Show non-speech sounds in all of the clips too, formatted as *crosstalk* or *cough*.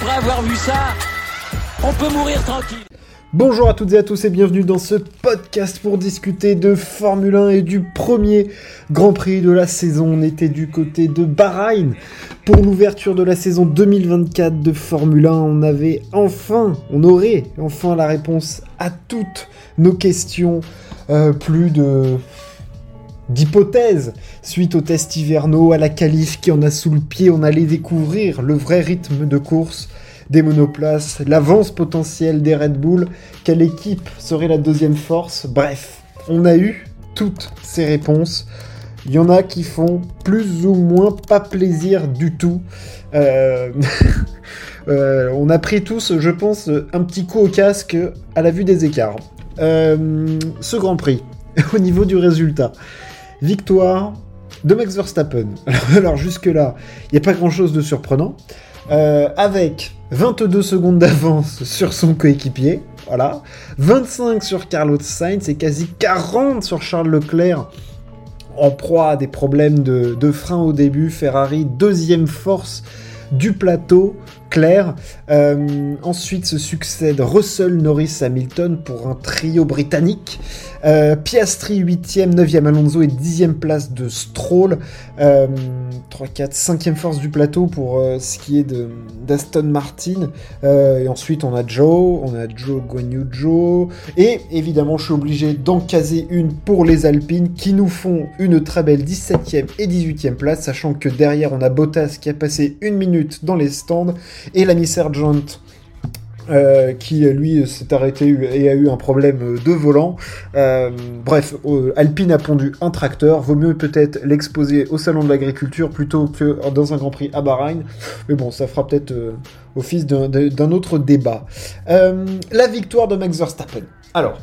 après avoir vu ça, on peut mourir tranquille. Bonjour à toutes et à tous et bienvenue dans ce podcast pour discuter de Formule 1 et du premier Grand Prix de la saison. On était du côté de Bahreïn pour l'ouverture de la saison 2024 de Formule 1. On avait enfin, on aurait enfin la réponse à toutes nos questions. Euh, plus de d'hypothèses suite aux tests hivernaux, à la qualif qui en a sous le pied. On allait découvrir le vrai rythme de course des monoplaces, l'avance potentielle des Red Bull, quelle équipe serait la deuxième force. Bref, on a eu toutes ces réponses. Il y en a qui font plus ou moins pas plaisir du tout. Euh, *laughs* euh, on a pris tous, je pense, un petit coup au casque à la vue des écarts. Euh, ce Grand Prix, *laughs* au niveau du résultat, victoire de Max Verstappen. *laughs* Alors, jusque-là, il n'y a pas grand-chose de surprenant. avec 22 secondes d'avance sur son coéquipier, voilà. 25 sur Carlos Sainz et quasi 40 sur Charles Leclerc en proie à des problèmes de frein au début. Ferrari, deuxième force du plateau, clair. Euh, ensuite se succèdent Russell, Norris, Hamilton pour un trio britannique. Euh, Piastri 8e, 9e Alonso et 10e place de Stroll. 3, 4, 5e force du plateau pour euh, ce qui est d'Aston Martin. Et ensuite on a Joe, on a Joe Guanyujo. Et évidemment je suis obligé d'en caser une pour les Alpines qui nous font une très belle 17e et 18e place, sachant que derrière on a Bottas qui a passé une minute dans les stands et l'ami Sergent euh, qui lui s'est arrêté et a eu un problème de volant. Euh, bref, Alpine a pondu un tracteur. Vaut mieux peut-être l'exposer au salon de l'agriculture plutôt que dans un Grand Prix à Bahreïn. Mais bon, ça fera peut-être euh, office d'un autre débat. la victoire de Max Verstappen. Alors,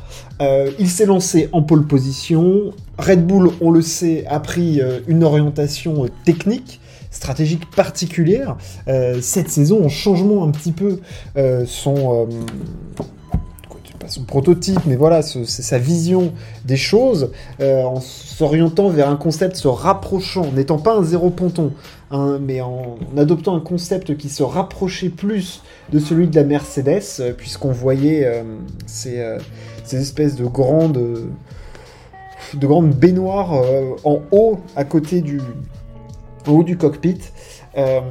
il s'est lancé en pole position. Red Bull, on le sait, a pris une orientation technique stratégique particulière. Euh, cette saison, en changement un petit peu euh, son, euh, prototype, mais voilà, sa vision des choses, en s'orientant vers un concept se rapprochant, n'étant pas un zéro ponton, hein, mais en, adoptant un concept qui se rapprochait plus de celui de la Mercedes, puisqu'on voyait ces, espèces de grandes de grandes baignoires en haut à côté du, au haut du cockpit. Euh,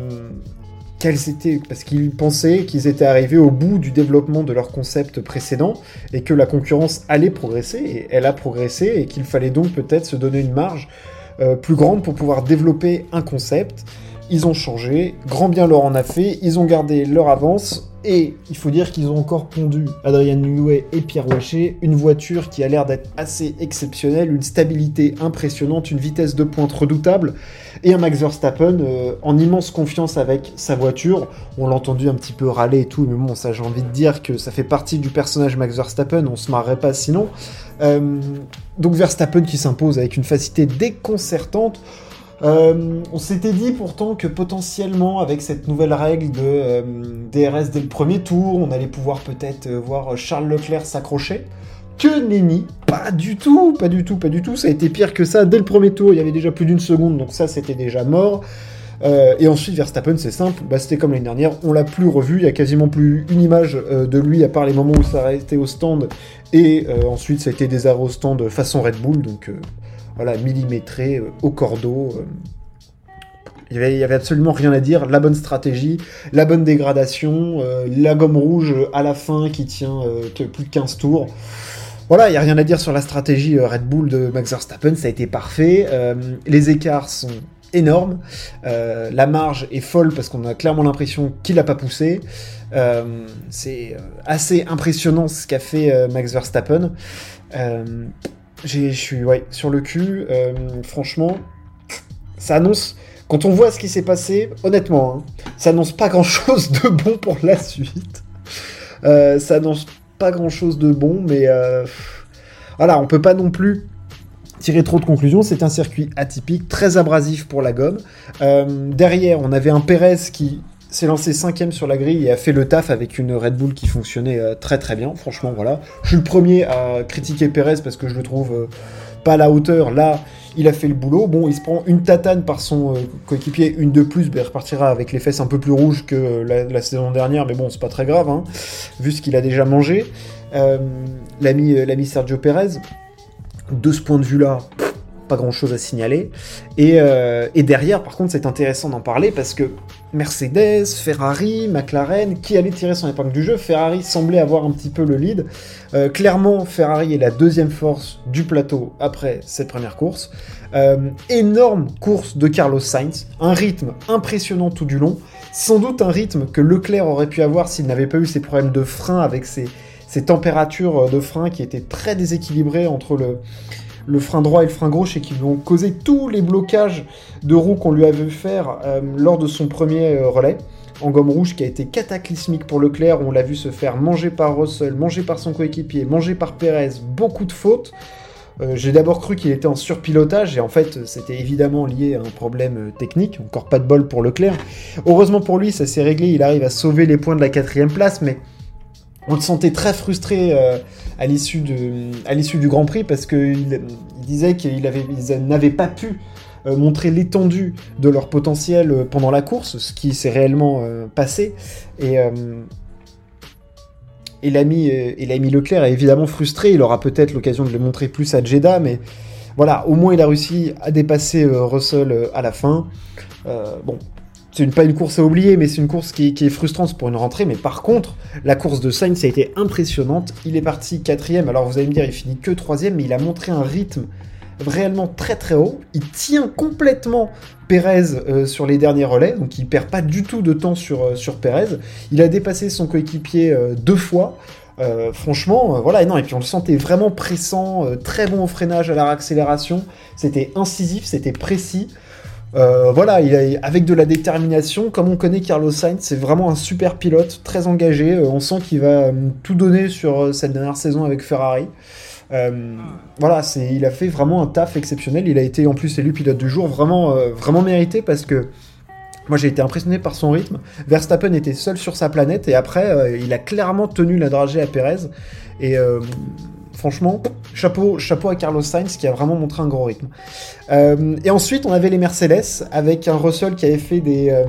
quels étaient, parce qu'ils pensaient qu'ils étaient arrivés au bout du développement de leur concept précédent et que la concurrence allait progresser, et elle a progressé, et qu'il fallait donc peut-être se donner une marge euh, plus grande pour pouvoir développer un concept. Ils ont changé, grand bien leur en a fait, ils ont gardé leur avance, et il faut dire qu'ils ont encore pondu Adrien Newey et Pierre Waché, une voiture qui a l'air d'être assez exceptionnelle, une stabilité impressionnante, une vitesse de pointe redoutable, et un Max Verstappen euh, en immense confiance avec sa voiture. On l'a entendu un petit peu râler et tout, mais bon, ça j'ai envie de dire que ça fait partie du personnage Max Verstappen, on se marrerait pas sinon. Euh, donc Verstappen qui s'impose avec une facilité déconcertante. Euh, on s'était dit pourtant que potentiellement, avec cette nouvelle règle de euh, DRS dès le premier tour, on allait pouvoir peut-être euh, voir Charles Leclerc s'accrocher. Que nenni, pas du tout, pas du tout, pas du tout. Ça a été pire que ça. Dès le premier tour, il y avait déjà plus d'une seconde, donc ça c'était déjà mort. et ensuite, Verstappen, c'est simple, bah, c'était comme l'année dernière, on l'a plus revu, il y a quasiment plus une image de lui à part les moments où ça été au stand, et ensuite ça a été des arrêts au stand façon Red Bull, donc voilà, millimétré, euh, au cordeau. Euh. Il n'y avait, absolument rien à dire. La bonne stratégie, la bonne dégradation, euh, la gomme rouge à la fin qui tient plus de 15 tours. Voilà, il n'y a rien à dire sur la stratégie Red Bull de Max Verstappen, ça a été parfait. les écarts sont énormes. la marge est folle parce qu'on a clairement l'impression qu'il n'a pas poussé. c'est assez impressionnant ce qu'a fait Max Verstappen. Je suis sur le cul. Euh, franchement, ça annonce. Quand on voit ce qui s'est passé, honnêtement, hein, ça annonce pas grand chose de bon pour la suite. Euh, ça annonce pas grand chose de bon, mais euh, voilà, on peut pas non plus tirer trop de conclusions. C'est un circuit atypique, très abrasif pour la gomme. derrière, on avait un Perez qui s'est lancé cinquième sur la grille et a fait le taf avec une Red Bull qui fonctionnait euh, très très bien. Franchement, voilà. Je suis le premier à critiquer Perez parce que je le trouve euh, pas à la hauteur. Là, il a fait le boulot. Bon, il se prend une tatane par son coéquipier, une de plus, ben, il repartira avec les fesses un peu plus rouges que la, saison dernière, mais bon, c'est pas très grave, hein, vu ce qu'il a déjà mangé. L'ami Sergio Perez, de ce point de vue-là, pas grand chose à signaler. Euh, et, derrière, par contre, c'est intéressant d'en parler parce que Mercedes, Ferrari, McLaren, qui allait tirer son épingle du jeu Ferrari semblait avoir un petit peu le lead. Euh, clairement, Ferrari est la deuxième force du plateau après cette première course. Euh, énorme course de Carlos Sainz, un rythme impressionnant tout du long. Sans doute un rythme que Leclerc aurait pu avoir s'il n'avait pas eu ses problèmes de frein avec ses, ses températures de frein qui étaient très déséquilibrées entre le, le frein droit et le frein gauche et qui lui ont causé tous les blocages de roues qu'on lui avait faire euh, lors de son premier euh, relais en gomme rouge qui a été cataclysmique pour Leclerc. On l'a vu se faire manger par Russell, manger par son coéquipier, manger par Perez, beaucoup de fautes. Euh, j'ai d'abord cru qu'il était en surpilotage et en fait c'était évidemment lié à un problème technique, encore pas de bol pour Leclerc. Heureusement pour lui ça s'est réglé, il arrive à sauver les points de la quatrième place mais on le sentait très frustré euh, à l'issue du Grand Prix parce qu'il disait qu'ils n'avaient pas pu euh, montrer l'étendue de leur potentiel euh, pendant la course, ce qui s'est réellement passé. Et, et l'ami Leclerc est évidemment frustré. Il aura peut-être l'occasion de le montrer plus à Jeddah, mais voilà, au moins il a réussi à dépasser Russell à la fin. bon, c'est pas une course à oublier, mais c'est une course qui, est frustrante pour une rentrée. Mais par contre, la course de Sainz a été impressionnante. Il est parti quatrième. Alors vous allez me dire, il finit que troisième, mais il a montré un rythme réellement très très haut. Il tient complètement Perez euh, sur les derniers relais, donc il perd pas du tout de temps sur, euh, sur Perez. Il a dépassé son coéquipier euh, deux fois. franchement, voilà, et non, et puis on le sentait vraiment pressant, très bon au freinage, à la réaccélération. C'était incisif, c'était précis. Euh, voilà, il avec de la détermination, comme on connaît Carlos Sainz, c'est vraiment un super pilote, très engagé. Euh, on sent qu'il va euh, tout donner sur cette dernière saison avec Ferrari. voilà, c'est, il a fait vraiment un taf exceptionnel. Il a été en plus élu pilote du jour, vraiment, vraiment mérité parce que moi j'ai été impressionné par son rythme. Verstappen était seul sur sa planète et après il a clairement tenu la dragée à Perez. Et franchement, chapeau, chapeau à Carlos Sainz qui a vraiment montré un gros rythme. Euh, et ensuite, on avait les Mercedes avec un Russell qui avait fait des, euh,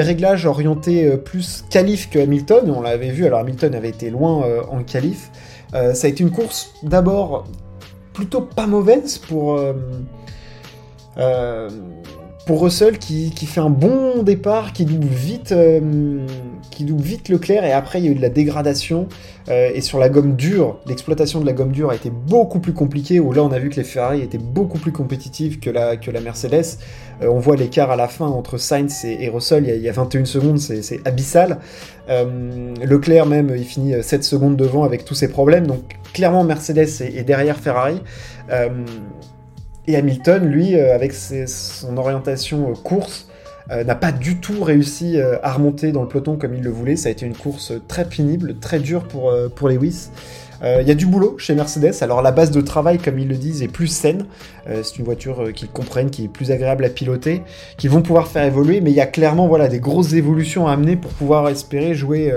réglages orientés euh, plus qualif que Hamilton. On l'avait vu, alors Hamilton avait été loin en qualif. ça a été une course d'abord plutôt pas mauvaise pour pour Russell qui, fait un bon départ, qui double vite, euh, qui double vite Leclerc et après il y a eu de la dégradation euh, et sur la gomme dure, l'exploitation de la gomme dure a été beaucoup plus compliquée où là on a vu que les Ferrari étaient beaucoup plus compétitifs que la, Mercedes. Euh, on voit l'écart à la fin entre Sainz et, Russell, il y, a, 21 secondes, c'est abyssal. Leclerc même il finit 7 secondes devant avec tous ses problèmes donc clairement Mercedes est derrière Ferrari. Et Hamilton, lui, euh, avec son orientation euh, course, euh, n'a pas du tout réussi à remonter dans le peloton comme il le voulait. Ça a été une course très pénible, très dure pour, pour Lewis. Il y a du boulot chez Mercedes. Alors la base de travail, comme ils le disent, est plus saine. c'est une voiture qu'ils comprennent, qui est plus agréable à piloter, qui vont pouvoir faire évoluer. Mais il y a clairement voilà des grosses évolutions à amener pour pouvoir espérer jouer,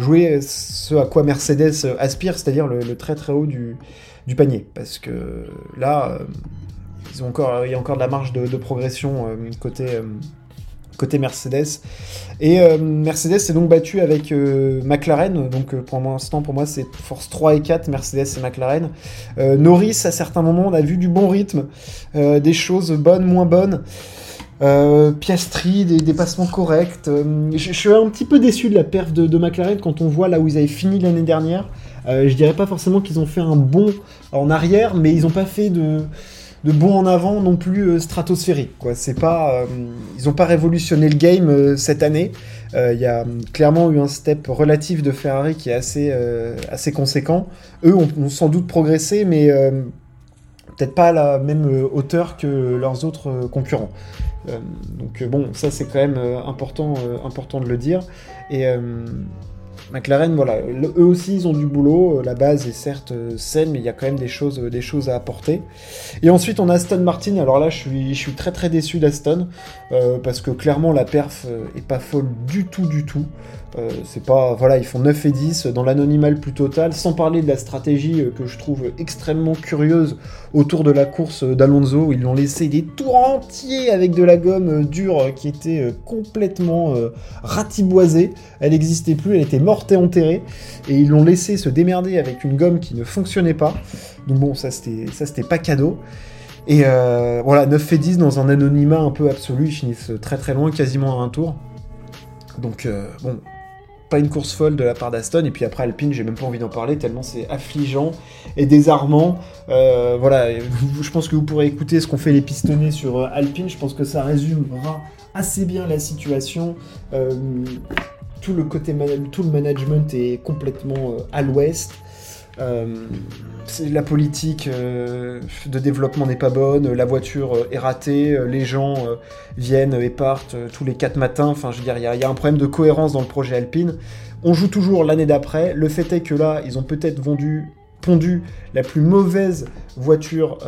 jouer ce à quoi Mercedes aspire, c'est-à-dire le, très très haut du panier. Parce que là, il y a encore de la marge de, progression euh, côté, euh, côté Mercedes. Et euh, Mercedes s'est donc battu avec McLaren, donc pour l'instant pour moi c'est force 3 et 4, Mercedes et McLaren. Norris à certains moments on a vu du bon rythme, des choses bonnes, moins bonnes. Piastri, des dépassements corrects. je, suis un petit peu déçu de la perf de, de, McLaren quand on voit là où ils avaient fini l'année dernière. je dirais pas forcément qu'ils ont fait un bond en arrière, mais ils n'ont pas fait de, de bon en avant non plus euh, stratosphérique. Quoi. C'est pas, euh, ils n'ont pas révolutionné le game euh, cette année. Il y a clairement eu un step relatif de Ferrari qui est assez, conséquent. Eux ont, sans doute progressé, mais peut-être pas à la même hauteur que leurs autres concurrents. donc bon, ça c'est quand même important, important de le dire. Et McLaren, voilà, eux aussi ils ont du boulot. La base est certes saine, mais il y a quand même des choses, des choses à apporter. Et ensuite on a Aston Martin. Alors là, je suis, très très déçu d'Aston parce que clairement la perf est pas folle du tout, du tout. Euh, c'est pas. Voilà, ils font 9 et 10 dans l'anonymat plus total, sans parler de la stratégie euh, que je trouve extrêmement curieuse autour de la course d'Alonso, ils l'ont laissé des tours entiers avec de la gomme dure qui était complètement ratiboisée. Elle n'existait plus, elle était morte et enterrée, et ils l'ont laissé se démerder avec une gomme qui ne fonctionnait pas. Donc bon, ça c'était pas cadeau. Et euh, voilà, 9 et 10 dans un anonymat un peu absolu, ils finissent très très loin, quasiment à un tour. Donc bon, pas une course folle de la part d'Aston. Et puis après Alpine, j'ai même pas envie d'en parler tellement c'est affligeant et désarmant. Euh, voilà, je pense que vous pourrez écouter ce qu'ont fait les pistonnés sur euh, Alpine. Je pense que ça résumera assez bien la situation. Euh, tout le côté tout le management est complètement à l'ouest. Euh, la politique euh, de développement n'est pas bonne, la voiture euh, est ratée, les gens viennent et partent tous les 4 matins. Enfin, je veux dire, il y, a un problème de cohérence dans le projet Alpine. On joue toujours l'année d'après. Le fait est que là, ils ont peut-être vendu, pondu la plus mauvaise voiture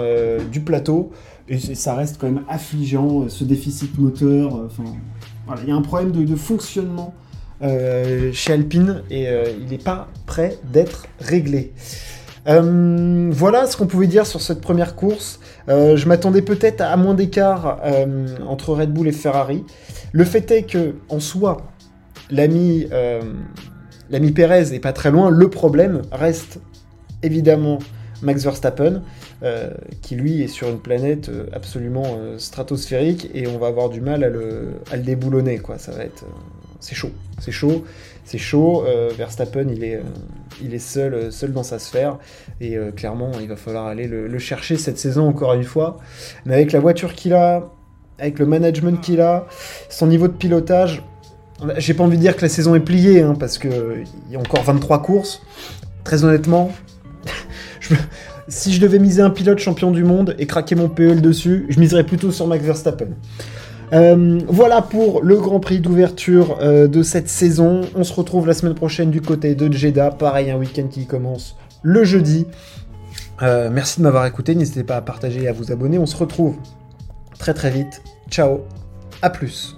du plateau. Et ça reste quand même affligeant, ce déficit moteur. Il y a un problème de fonctionnement euh, chez Alpine et euh, il n'est pas prêt d'être réglé. Euh, voilà ce qu'on pouvait dire sur cette première course. je m'attendais peut-être à moins d'écart entre Red Bull et Ferrari. Le fait est que, en soi, l'ami Perez est pas très loin. Le problème reste évidemment Max Verstappen, qui lui est sur une planète absolument stratosphérique et on va avoir du mal à le, à le déboulonner. Quoi. Ça va être c'est chaud. C'est chaud, c'est chaud. Euh, Verstappen, il est, euh, seul, euh, seul dans sa sphère. Et clairement, il va falloir aller le, chercher cette saison encore une fois. Mais avec la voiture qu'il a, avec le management qu'il a, son niveau de pilotage, j'ai pas envie de dire que la saison est pliée, hein, parce qu'il y a encore 23 courses. Très honnêtement, *laughs* si je devais miser un pilote champion du monde et craquer mon PEL dessus, je miserais plutôt sur Max Verstappen. Euh, voilà pour le Grand Prix d'ouverture euh, de cette saison. On se retrouve la semaine prochaine du côté de Jeddah. Pareil, un week-end qui commence le jeudi. Euh, merci de m'avoir écouté. N'hésitez pas à partager et à vous abonner. On se retrouve très très vite. Ciao. À plus.